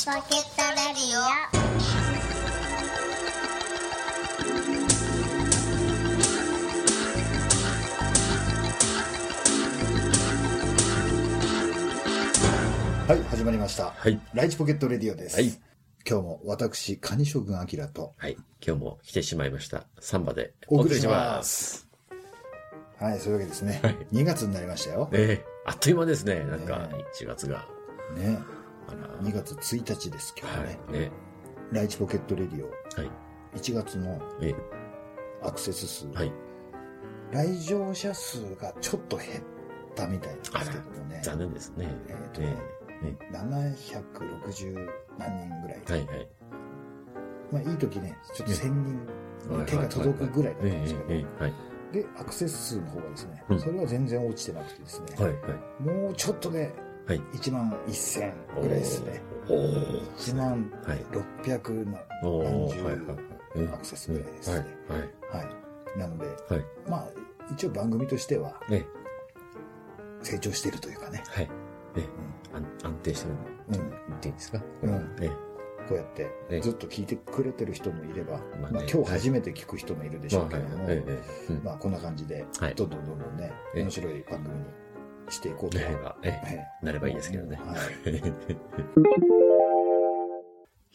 チポケットレディオはい、始まりました。はい。ライチポケットレディオです。はい今日も私、カニ将軍アキラとはい。今日も来てしまいました。サンバでお送りします。はい、そういうわけですね。はい2月になりましたよ。ねえあっという間ですね。なんかね、1月が。ね。あら2月1日です今日ね。はい。ねライチポケットレディオ、はい。1月のえアクセス数、はい。来場者数がちょっと減ったみたいですけどもね。残念ですね。えーとねね760何人ぐらい。はいはい。まあいい時ね、ちょっと1000人はい手が届くぐらいだったんえですけど、えええはい。で、アクセス数の方がですね、うんそれは全然落ちてなくてですね、はいはい。もうちょっとではい。1万1000ぐらいですね。おー。1万はい。600なお何十アクセスぐらいですね。はい。なので、はい。まあ、一応番組としてはえ成長しているというかね、はい。え安安定してるうん言っていいんですか？うん。えこうやってええ。ずっと聞いてくれてる人もいれば、まあ今日初めて聞く人もいるでしょうけども、まあこんな感じで、はい。どんどんどんどんね、ええ。面白い番組にしていこうと。なれば、えええなればいいですけどね。はい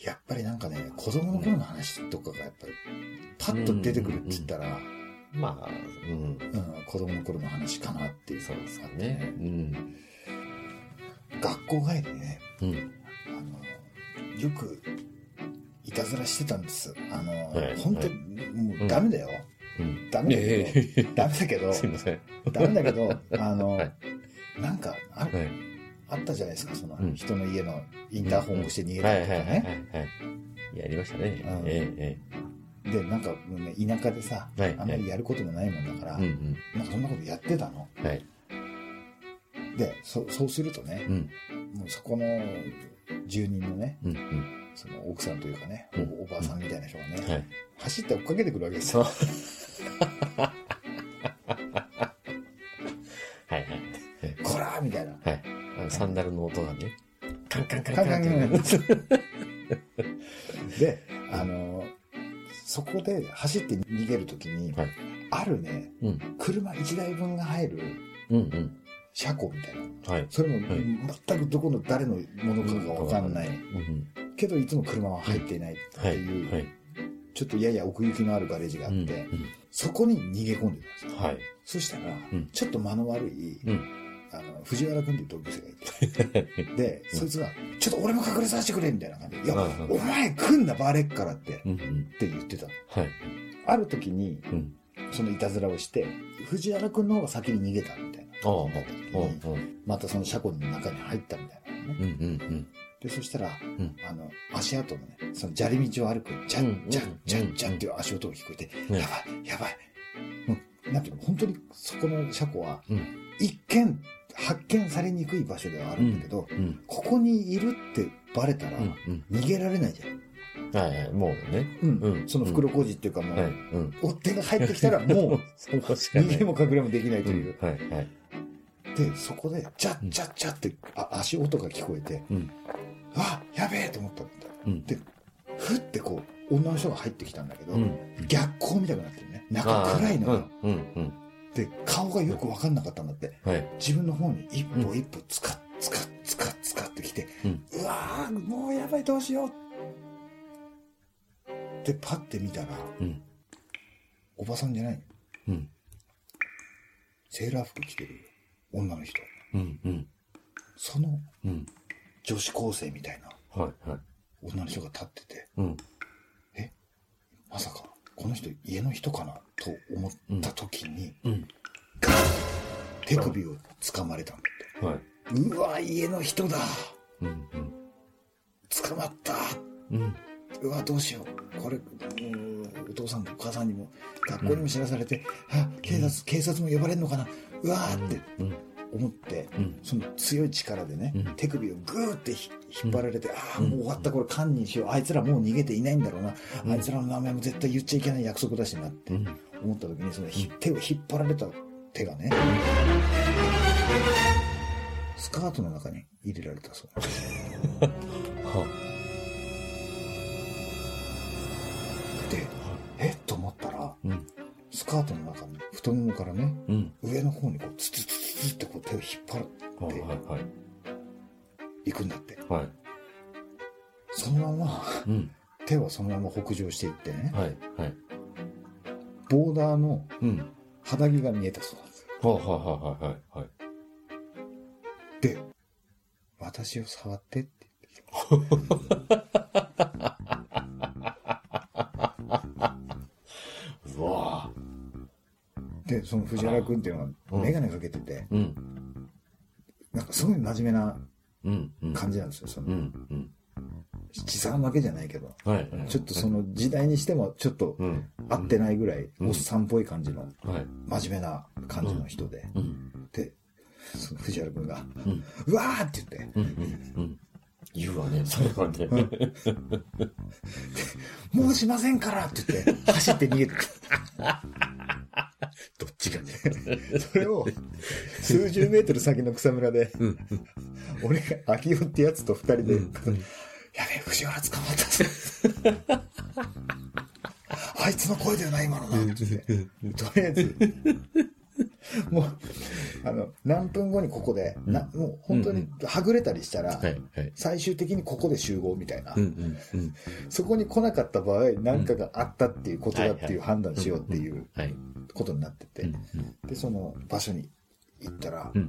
やっぱりなんかね、子供の頃の話とかがやっぱり、パッと出てくるって言ったら、まあ、うん。うん、子供の頃の話かなっていう。そうですかね。うん。学校帰りにね、うん。あの、よく、いたずらしてたんです。あの、はい本当に、もうダメだよ。うん。ダメだけど、ええダメだけど、すいません。ダメだけど、あの、はいなんかあ、はい。あったじゃないですか、その、うん人の家のインターホンを押して逃げたりとかはいはいはいはいね。はい。やりましたね。うんええで、なんかね、田舎でさ、はいあんまりやることもないもんだから、ええ。うんなんかそんなことやってたの。うん。はい。で、そそうするとねう、ん。もうそこの住人のね、うんうん。その奥さんというかね、おばあさんみたいな人がね、はい。走って追っかけてくるわけですよ。のサンダルの音がね、カンカンカンカンカン で、あの、そこで走って逃げるときに、はいあるね、うん。車1台分が入るうんうん。車庫みたいな。はい。それもはい全くどこの誰のものかがわかんない。うんけどいつも車は入っていないってはい。いう、はい。ちょっとやや奥行きのあるガレージがあって、うんそこに逃げ込んでたんですよ。はい。そしたら、うんちょっと間の悪い、うん。あの、藤原君っていう同級生がいて、で、うんそいつが、ちょっと俺も隠れさせてくれみたいな感じで、いや、うんうんお前来んなバレっからって、っうんうん。て言ってたの。はい。ある時に、うん。そのいたずらをして、藤原君の方が先に逃げたみたいなああ、感じにな。またその車庫の中に入ったみたいなのね。うんうんで、そしたら、んあの、足跡のね、その砂利道を歩く、ジャッ、ジャッ、ジャッ、ジャッっていう足音が聞こえて、うんやばい、やばい。もう、なんていうの、本当にそこの車庫は、うん。一見、発見されにくい場所ではあるんだけど、うん。ここにいるってバレたら、うん。うん。逃げられないじゃん。はいはい。もうね。うん。うんその袋小路っていうかもう、はい。うん。追っ手が入ってきたらもう。逃げも隠れもできないという。うんはいはい。で、そこで、ジャッ、ジャッ、ジャッってあ足音が聞こえて、うん。あ、やべえと思ったんだ。うん。で、ふってこう、女の人が入ってきたんだけど、うん。逆光みたいになってるね。中暗いのよ。うん。うん。で、顔がよくわかんなかったんだって。はい。自分の方に一歩一歩つか、つか、つか、つかってきて、うん。うわー、もうやばい、どうしよう。で、パッて見たら、うん。おばさんじゃないうん。セーラー服着てる女の人。うん。うん。そのうん。女子高生みたいなはいはい。女の人が立ってて、うん。まさか、この人家の人かな？と思った時に、うん。手首を掴まれたんだって。はい。うわ、家の人だうん。うん。捕まったうん。うわ、どうしよう。これ、お父さんとお母さんにも、学校にも知らされて、あ、警察、警察も呼ばれるのかなうわーってうん。思って、うん。その強い力でね、うん手首をグーってひ引っ張られて、ああ、もう終わった、これ堪忍しよう。あいつらもう逃げていないんだろうな。うんあいつらの名前も絶対言っちゃいけない約束だしなってうん。思った時にその手を引っ張られた手がねスカートの中に入れられたそう。では、でえっと思ったら、うん、スカートの中に太ももからね、うん、上の方にこうツツツツツってこう手を引っ張って、はいはい、行くんだって、はい、そのまま、うん、手はそのまま北上していってね、はいはい。ボーダーのうん。肌着が見えたそうなんですよはあ、はあはいはいはい。で私を触ってって言ってうわでその藤原君っていうのはうん眼鏡かけててうん。なんかすごい真面目な。感じなんですよそのうん。うん。七三わけじゃないけどはい。ちょっとその時代にしてもちょっとうん。合ってないぐらいうんおっさんっぽい感じのはい。真面目な感じの人でうん。でその藤原君がうん。「うわー!」って言ってうん。言うわね、それはね。「もうしませんから!」って言って走って逃げて どっちがね。それを数十メートル先の草むらでうん。俺が秋代ってやつと二人でうんやべえ藤原捕まったぞ あいつの声だよな今のなとりあえずもうあの何分後にここで、なもう本当にはぐれたりしたら、はい。はい。最終的にここで集合みたいな、うん。うん。うん。そこに来なかった場合何かがあったっていうことだっていう判断しようっていうはい。ことになってて、うん。でその場所に行ったら、うん。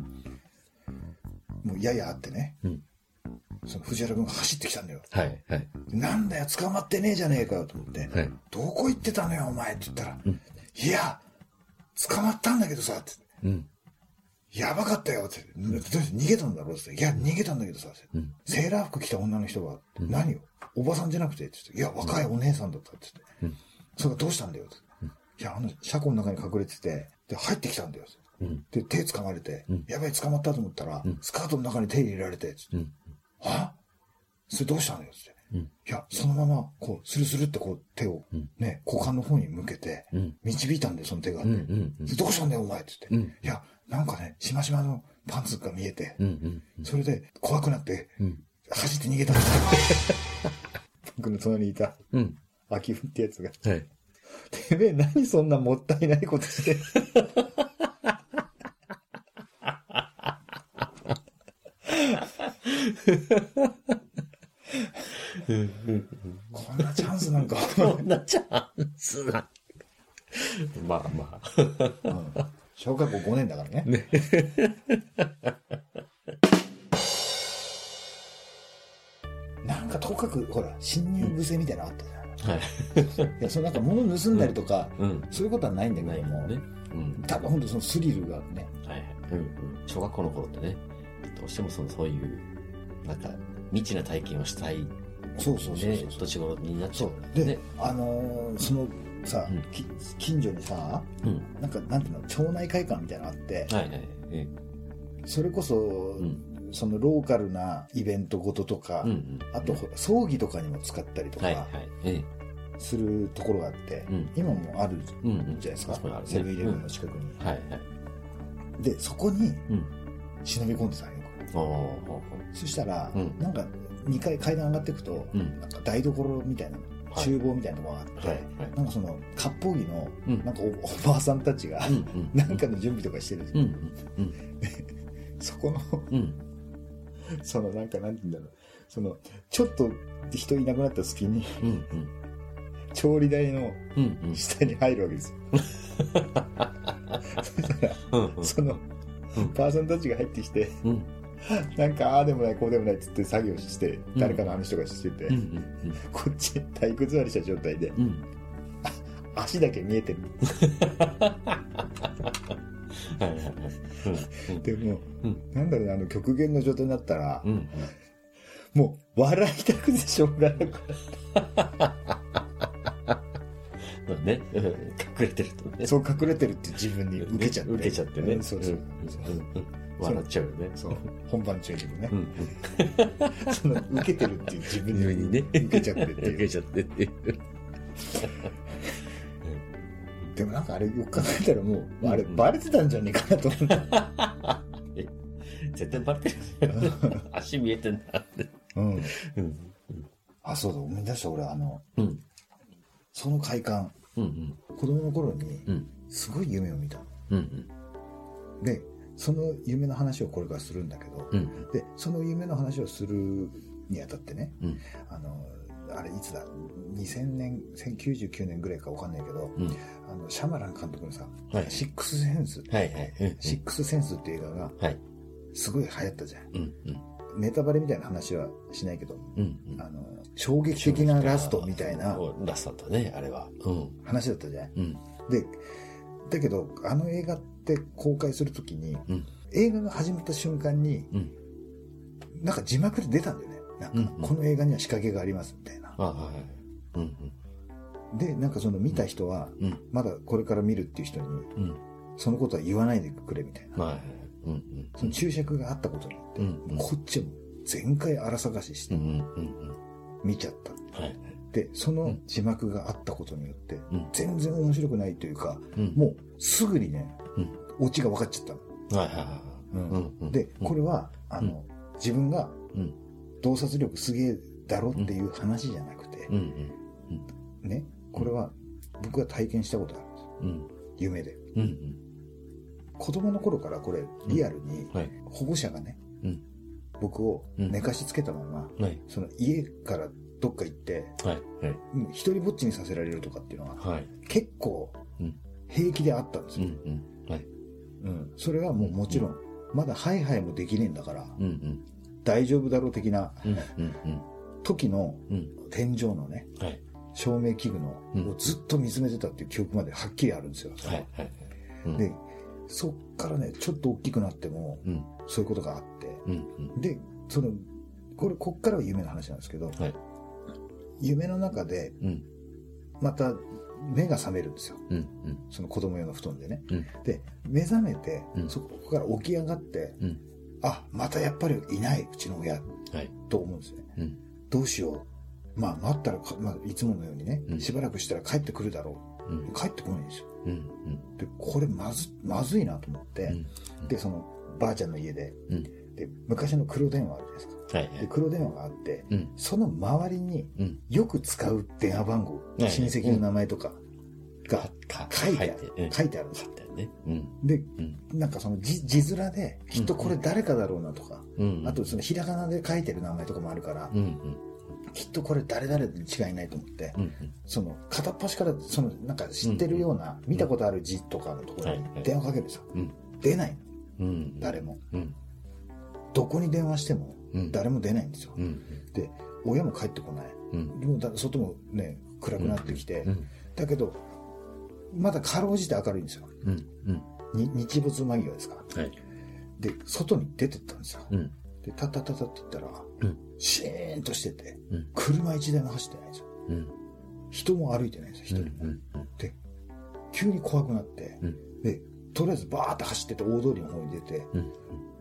もうややあってねうん。その藤原君が走ってきたんだよはい。はい。なんだよ捕まってねえじゃねえかよと思って、はい。どこ行ってたのよお前って言ったら、うんいや捕まったんだけどさってうん。やばかったよって。どうして逃げたんだろうって。いや、逃げたんだけどさ。うんセーラー服着た女の人が、何よ？おばさんじゃなくてって言って。いや、若いお姉さんだったって言って。それがどうしたんだよって。いや、あの、車庫の中に隠れてて、で、入ってきたんだよって。うん。で、手掴まれて、んやばい、捕まったと思ったら、スカートの中に手入れられて、つってうん。はそれどうしたんだよって。うん。いや、そのまま、こう、スルスルってこう、手をうん、ね、股間の方に向けて、うん。導いたんだよ、その手が。うん。うん。うどうしたんだよ、お前って言って。うんいや、なんかね、しましまのパンツが見えて、うん。それで怖くなって、うん。走って逃げたんだよ。僕の隣にいた、うん。秋夫ってやつが、はい。てめえ何そんなもったいないことして。こんなチャンスなんか、こんなチャンスな。まあまあ。うん小学校5年だからね。なんかとかく、ほら、侵入癖みたいなのあったじゃん。はい。いや、そのなんか物盗んだりとか、うん。そういうことはないんだけども、ね。うん。ただ本当そのスリルがね、はいはい。うんうん。小学校の頃ってね、どうしてもその、そういう、なんか、未知な体験をしたい、そうそうそうねそう、年頃になっちゃそうう。で、ね。あのーそのさ、うんき近所にさ、うん。なんか、なんていうの、町内会館みたいなのあって、はいはい。えそれこそ、んそのローカルなイベントごととか、うんうん。あと、葬儀とかにも使ったりとかはいはい。えするところがあって、うん今もある。じゃないですか、セブンイレブンの近くに。はいはい。で、そこにうん。忍び込んでたんよ。そしたら、うんなんか2階階段上がっていくと、うんなんか台所みたいな、はい厨房みたいなのがあって、はいはいなんかその割烹着の、うんなんかおおばあさんたちが、う。うんうん。なんかの準備とかしてるうんうん そこの。そのなんかなんて言うんだろう、その、ちょっと人いなくなった隙に、うんうん。調理台の。下に入るわけですよ。そしたら、うんうん。その、うんばあさんたちが入ってきて、うん なんかああでもないこうでもないっつって作業して、誰かの話とかしてて、こっち体育座りした状態で、うん。うん。足だけ見えてる。でも、うんなんだろうね、あの極限の状態になったら、うん。うん。もう笑いたくてしょうがなく まあね、うん隠れてるとね。そう隠れてるって自分に受けちゃって。受けちゃってね。うんそうそう。んうんうん笑っちゃうよね。そう。本番中にもねう。ん その受けてるっていう自分うん。に にね。受けちゃってって受。けちゃってっていう。でもなんかあれよく考えたらもう、うんあれバレてたんじゃねえかなと思った。絶対バレてる。足見えてんだって。うん。うん。あ、そうだ、思い出した俺、あの、うん。その快感、うんうん。子供の頃に、うん。すごい夢を見たの。うんで、その夢の話をこれからするんだけど、うん。うん。で、その夢の話をするにあたってね、うん。あの、あれいつだ、2000年、1099年ぐらいかわかんないけど、うん。あの、シャマラン監督のさ、はいシックスセンス、はいはい。うん。シックスセンスっていう映画がはい。すごい流行ったじゃん。うん。うん。ネタバレみたいな話はしないけど、うん。うん。あの、衝撃的なラストみたいなラストだったね、あれは。うん。話だったじゃん。うん。で、だけど、あの映画って公開するときに、うん。映画が始まった瞬間に、うん。なんか字幕で出たんだよね。なんか、うんうんこの映画には仕掛けがありますみたいな。あはいはい。うん。で、なんかその見た人は、うん。まだこれから見るっていう人に、うん。そのことは言わないでくれみたいな。まあ、うん。うん。その注釈があったことによって、うんうんこっちはもう全開荒探ししてうん。うん。うん。見ちゃった。はい。で、その字幕があったことによって、うん。全然面白くないというか、うん。もうすぐにね、うん。オチが分かっちゃったの。はいはいはい。で、これは、あの、自分がうん。洞察力すげえだろっていう話じゃなくてう、ん。ね、これは僕が体験したことあるんです。うん。夢で。子供の頃からこれリアルにはい。保護者がね、うん。僕を寝かしつけたまま、はい。その家からどっか行って、はい。はい。うん一人ぼっちにさせられるとかっていうのははい。結構うん平気であったんですうん。よ。うん。はい。うんそれはもうもちろん、まだハイハイもできねえんだからうん。うん。大丈夫だろう的なうん。うん。時のうん。天井のね、はい。照明器具のうんをずっと見つめてたっていう記憶まではっきりあるんですよ。はい。はい。うん。で、そっからね、ちょっと大きくなっても、うん。そういうことがあって、うん。で、その、これ、こっからは夢の話なんですけど、はい。夢の中で、うん。また、目が覚めるんですよ。うん。うん。その子供用の布団でね。うん。で、目覚めて、うんそこから起き上がって、うん。あ、またやっぱりいない、うちの親、はい。と思うんですね。うん。どうしよう。まあ、待ったらか、まあ、いつものようにね、うんしばらくしたら帰ってくるだろうんう。。帰ってこないんですよ。うん。うん。で、これまず、まずいなと思って、うん。で、その、ばあちゃんの家で、うん。で、昔の黒電話あるじゃないですか。はい。はで、い。黒電話があって、うん。その周りにうん。よく使う電話番号、はい親戚の名前とかがか書いてある、うん書いてあるんですよ。で、うん。なんかその字字面で、きっとこれ誰かだろうなとか、うん。あとそのひらがなで書いてる名前とかもあるから、うん。うん。きっとこれ誰々に違いないと思って、うん。その片っ端からそのなんか知ってるような、見たことある字とかのところにはいはい電話かけるんですよ。うん。出ないの、うん。誰も。うん。どこに電話してもうん。誰も出ないんですよ。うん。で、親も帰ってこない。うん。でもだ外もね、暗くなってきて、うん。だけど、まだかろうじて明るいんですよ。に日没間際ですから。はい。で、外に出てったんですよ。うん。で、タッタッタッタって言ったら、うん。シーンとしてて、うん。車一台も走ってないんですよ。うん。人も歩いてないんですよ、うん。一人も。うん。で、急に怖くなって、うん。で、とりあえずバーって走ってて大通りの方に出て、うん。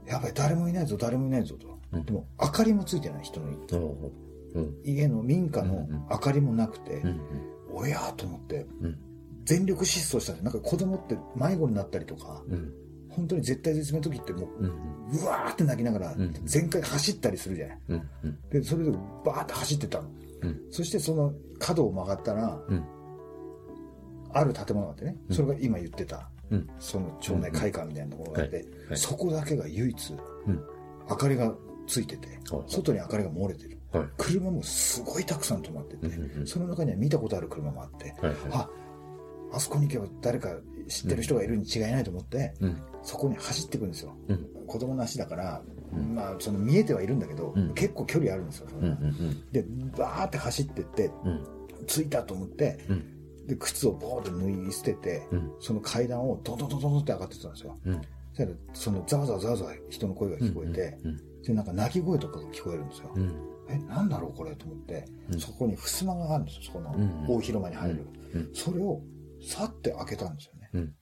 やばい、誰もいないぞ、誰もいないぞと。うんでも、明かりもついてない人のおうん。家の民家のうん明かりもなくて、うん。おやーと思って、うん。全力疾走したんですなんか子供って迷子になったりとか、うん。本当に絶対絶命の時ってもう、うん。うわーって泣きながらん、全開走ったりするじゃない。うん。うん。で、それでバーって走ってたの。うん。そしてその角を曲がったら、うん。ある建物があってね、うんそれが今言ってた、うん。その町内会館みたいなところがあって、そこだけが唯一、うん。明かりがついてて、はい外に明かりが漏れてる。はい。車もすごいたくさん止まってて、うんうんその中には見たことある車もあって、はい。あ、あそこに行けば誰か知ってる人がいるに違いないと思って、うん。そこに走っていくんですよ。うん。子供の足だから、うんまあ、その見えてはいるんだけど、うん結構距離あるんですよ。そうん。うれがん。で、バーって走ってって、うん。着いたと思って、うん。で、靴をボーって脱い捨てて、うん。その階段をドドドドドって上がってたんですよ。うん。そのザワザワザワザワ人の声が聞こえて、うん。で、なんか泣き声とかが聞こえるんですよ。うん。え、なんだろうこれと思って、うんそこに襖があるんですよ、そこのうん大広間に入る。うんそれを、さって開けたんですよね。うん。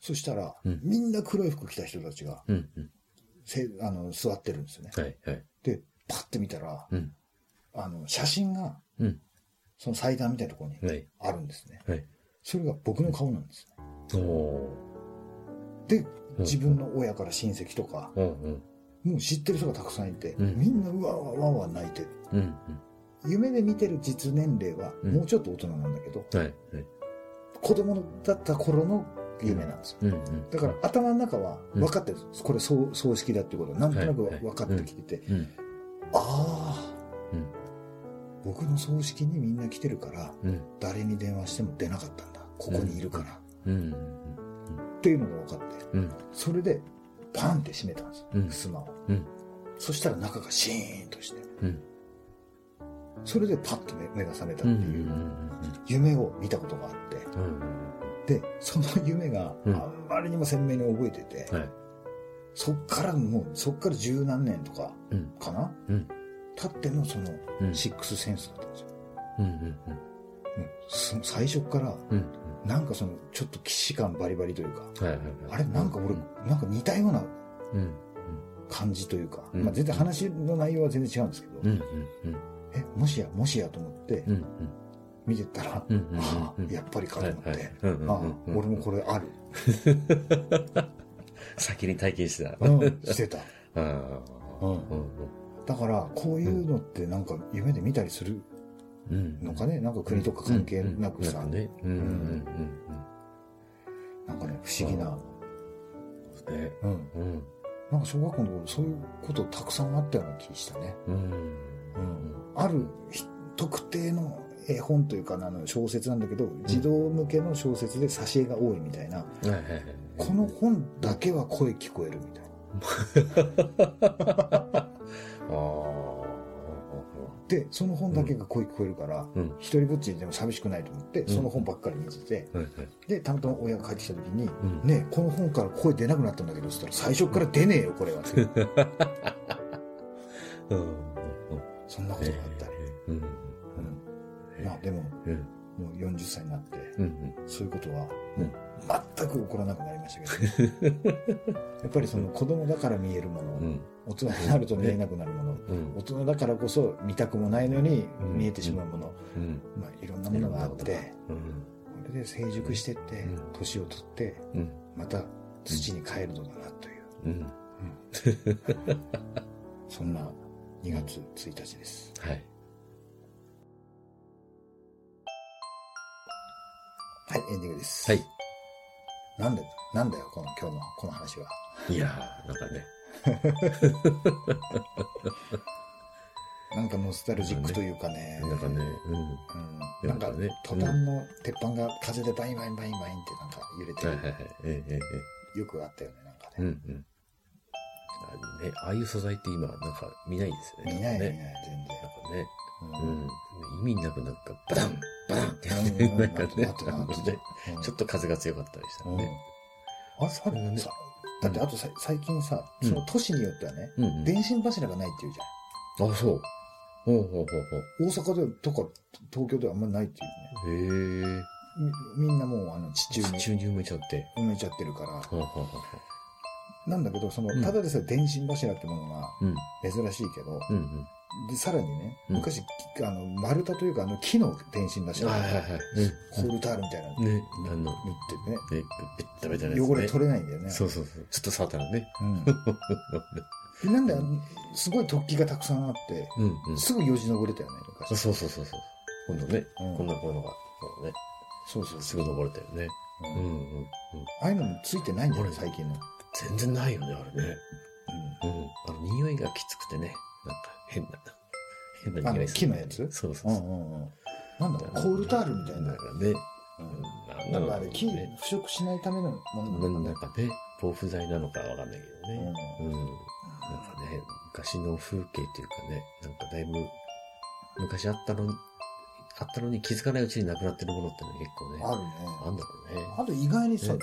そしたら、うんみんな黒い服着た人たちが、うん。うん。せあの座ってるんですよね。はい。はい。で、パッて見たら、うん。あの、写真が、うん。その祭壇みたいなところにはい。あるんですね。はい。それが僕の顔なんですね。おで、うん自分の親から親戚とか、ー。うん。もう知ってる人がたくさんいて、うんみんなうわうわうわうわ泣いてる。うん。夢で見てる実年齢はうんもうちょっと大人なんだけど、はい。はい。子供だった頃の有名なんですよ。うんうん。だから頭の中は分かってるんです。これ葬葬式だっていうことはなんとなくはいはい分かってきてて、うん。ああ、うん僕の葬式にみんな来てるから、うん。誰に電話しても出なかったんだ。ここにいるから。うん。っていうのが分かって、うん。それでパンって閉めたんです。うん襖を。うん。そしたら中がシーンとして、うん。それでパッと目目が覚めたうん。っていう夢を見たことがあって、うん。で、その夢がうんあんまりにも鮮明に覚えてて、はい。そっからもう、そっから十何年とかうん。かな？うん。経ってのそのうん。シックスセンスだったんですよ。うん。うん。もうそ最初から、うん。なんかその、ちょっと既視感バリバリというか、はいはいはい。あれなんか俺、なんか似たようなうん。感じというか、うんまあ全然話の内容は全然違うんですけど、うん。うん。え、もしや、もしやと思ってうん。うん。見てたら、うん。うん。ああ、やっぱりかと思って、はいはいうんうんうんああ、俺もこれある。先に体験してた。うん、してた。うん。だから、こういうのってなんか夢で見たりするうん。のかね、なんか国とか関係なくさ、ね。うん。うん。うん。なん。かね、不思議な、うん。ね。うん。うん。なん。か小学校の頃そういうことたくさん。あったような気したね。うん。うん。あるひ特定の絵本というかなあの小説なん。だけど、児童向けの小説で挿絵が多いみたいな。この本だけは声聞こえるみたいな。で、その本だけが声聞こえるから、うん。一人ぼっちでも寂しくないと思って、その本ばっかり見てて、はいはい。で、たまたま親が帰ってきた時に、うんねこの本から声出なくなったんだけど、つったら最初から出ねえよ、これは。ってうん。そんなことがあったり。うん。うんまあでも、うん。もう40歳になって、うん。そういうことは、うん全く起こらなくなりましたけど、やっぱりその子供だから見えるもの、うん。大人になると見えなくなるもの、うん大。人だからこそ見たくもないのにうん見えてしまうもの、うん。まあいろんなものがあって、うん。これで成熟してってうん、年を取って、うん。また土に帰るのだなという、うん。そんな2月1日です。はい。エンディングです。はい。なんで、なんだよ、この今日のこの話は。いやー、なんかね。なんかノスタルジックというかね、なんかね、うん。うん、なんかねトタンの鉄板が風でバインバインバインバインってなんか揺れてる、はいはいはい。ええええよくあったよね、なんかええ。うね。んうん。あね、ああいう素材って今、なんか見ないですよね。見ない見ない、ね。全然。なんかね、ううんん。意味なくなんか、バタンちょっと風が強かったりしたね。あされさだってあとさ最近さ、うんその都市によってはね。電信柱がないっていうじゃあ、そう。ほうほうほうほう。ん。大阪でとか東京ではあんまりないっていうね。へえ。みみんなもうあの地中に地中に埋めちゃって。埋めちゃってるから。なんだけど、そのうん、ただでさえ電信柱ってものが。珍しいけど。で、さらにね、うん昔、あの、丸太というか、あの、木の電信柱はいはいはい。ホールタールみたいなのうん。ね、あの、塗ってね、ね、ベッタベタなやつね。汚れ取れないんだよね。そうそうそう。ちょっと触ったらね。うん。でなんだよ、すごい突起がたくさんあって、うんうん。すぐよじ登れたよね、昔。そうそうそうそう。今度ね、うんこんなこういうのが、そうね、そうそうすぐ登れたよね。ううんんうんうん。ああいうのもついてないんだよね、俺最近の。全然ないよね、あれね。ううん。あの、匂いがきつくてね、変な、変なあの。木のやつ？そうそうそう。んうんうん。なんだろう、コールタールみたいな。なんかね、うんなんだろうかあれ、木、ね。腐食しないためのものななのな？んかね、防腐剤なのかわかんないけどね。うんうん。なんかね、昔の風景っていうかね、なんかだいぶ、昔あったのに、あったのに気づかないうちになくなってるものってのは結構ね、あるね。あんだろうね。あと意外にさ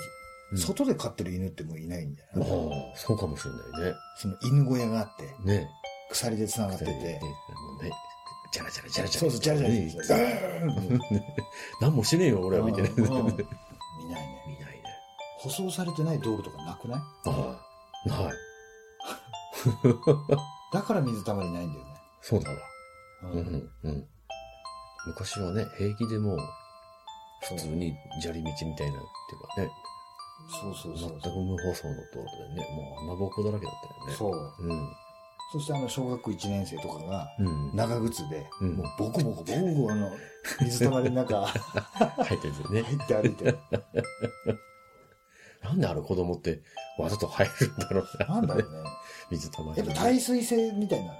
外で飼ってる犬ってもういないんだよあね。あ、そうかもしれないね。その犬小屋があって、ね。鎖で繋がっててね、あのね、ジャラジャラジャラジャラ。そうそう、ジャラジャラねジャラジャラ。何もしねえよ、俺は見てない。見ない見ないね。ね。舗装されてない道路とかなくない？ああ、ない。だから水たまりないんだよね。そうだわ。ううんん、うん。昔はね、平気でもう普通に砂利道みたいな、っていうかね、そうそうそう全く無舗装の道路でね、もう穴ぼこだらけだったよね。そう。うん。そしてあの、小学校1年生とかが、うん。長靴で、うんもうボコボコボコボコあの、水たまりの中 入ってですよね。入って歩いてる。なんであれ子供ってわざと入るんだろうな。なんだろうね。水たまりに。やっぱ耐水性みたいな、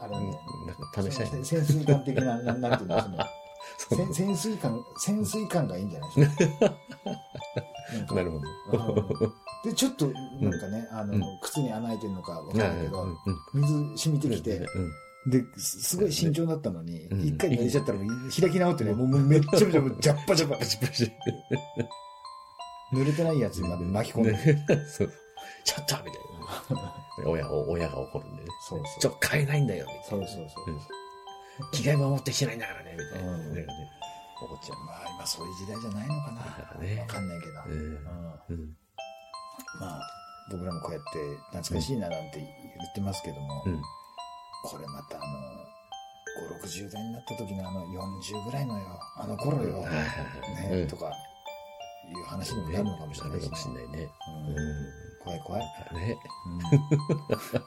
あれうんね。なんか試したい潜水艦的な、ななんていうの、その、潜潜水艦、潜水艦がいいんじゃないですかなるほど。で、ちょっと、なんかね、あの、うん靴に穴開いてるのかわかんないけど、うん水染みてきて、うんで、すすごい慎重だったのに、うん一回濡れちゃったら開き直ってね、もうめっちゃめちゃジャッパジャパパ。濡れてないやつまで巻き込んで、ね そう。ちょっとみたいな。親を、親が怒るんでね。そうそうちょっと買えないんだよ、みたいな。そうそうそう。うん着替えも持ってきてないんだからね、みたいな。うんねね怒っちゃう。まあ今そういう時代じゃないのかな。わかんないけど。うん。まあ、僕らもこうやって懐かしいななんて言ってますけども、うん。これまたあの、5、60代になった時のあの40ぐらいのよ、あの頃よ、ね、うんとか、いう話にもなるのかもしれないなるかもししね。ね。うんう怖い怖い。ん。ね。うん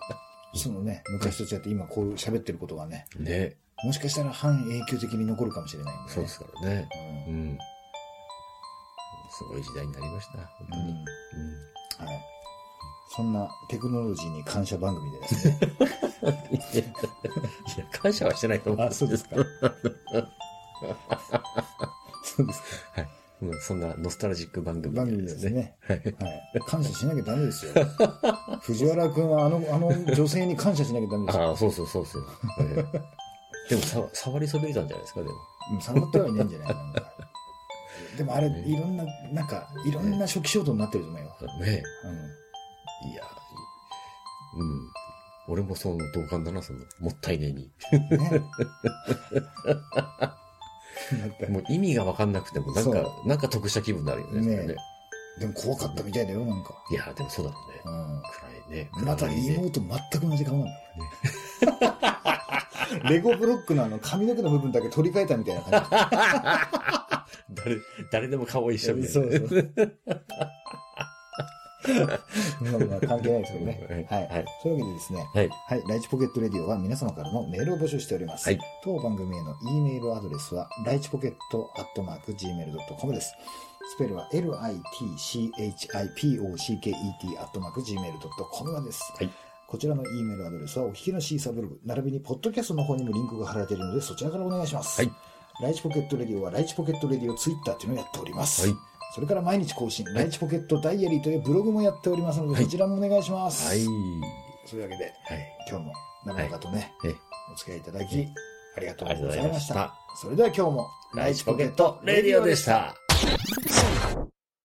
そのね、昔と違って今こう喋ってることがね、ね。もしかしたら半永久的に残るかもしれないんで、ね。そうですからね。う。うんん。すごい時代になりました。本当に。うんうん。はい。そんなテクノロジーに感謝番組でですね。いや、感謝はしてないと思う。あそうですか。そうですか。はい。うんそんなノスタルジック番組番組ですね。はい。はい。感謝しなきゃダメですよ。藤原くんはあの、あの女性に感謝しなきゃダメですよ。ああ、そうそうそうですよ。はいでもさ、触りそびれたんじゃないですか、でも。うん触ってはいないんじゃないなんかでもあれ、ねいろんな、なんか、いろんな初期衝動になってると思うよ。ねうん。いや、うん。俺もその同感だな、その、もったいねえに。ね。もう意味がわかんなくても、なんかそ、なんか得した気分になるよね。ねねでも怖かったみたいだよ、なんか。いや、でもそうだろうね。う暗いね。ん。また妹全く同じ顔なんだよ。レゴブロックのあの髪の毛の部分だけ取り替えたみたいな感誰、誰でも顔一緒みじ。たいな。そうそう。まあまあ関係ないですけどね。はい。はい。そういうわけでですね、はい。はい。ライチポケットレディオは皆様からのメールを募集しております。はい当番組への E メールアドレスは、ライチポケットアットマーク Gmail.com です。スペルは litchipocket アットマーク Gmail.com までです。はいこちらの E メールアドレスは、お聞きのシーサーブログ、並びにポッドキャストの方にもリンクが貼られているので、そちらからお願いします。はいライチポケットレディオは、ライチポケットレディオツイッターというのをやっております。はい。それから毎日更新、ライチポケットダイアリーというブログもやっておりますので、はいそちらもお願いします。はい。そういうわけで、はい。今日も長々とね、えお付き合いいただき、ありがとうごございまし。た。それでは今日も、ライチポケットレディオでした。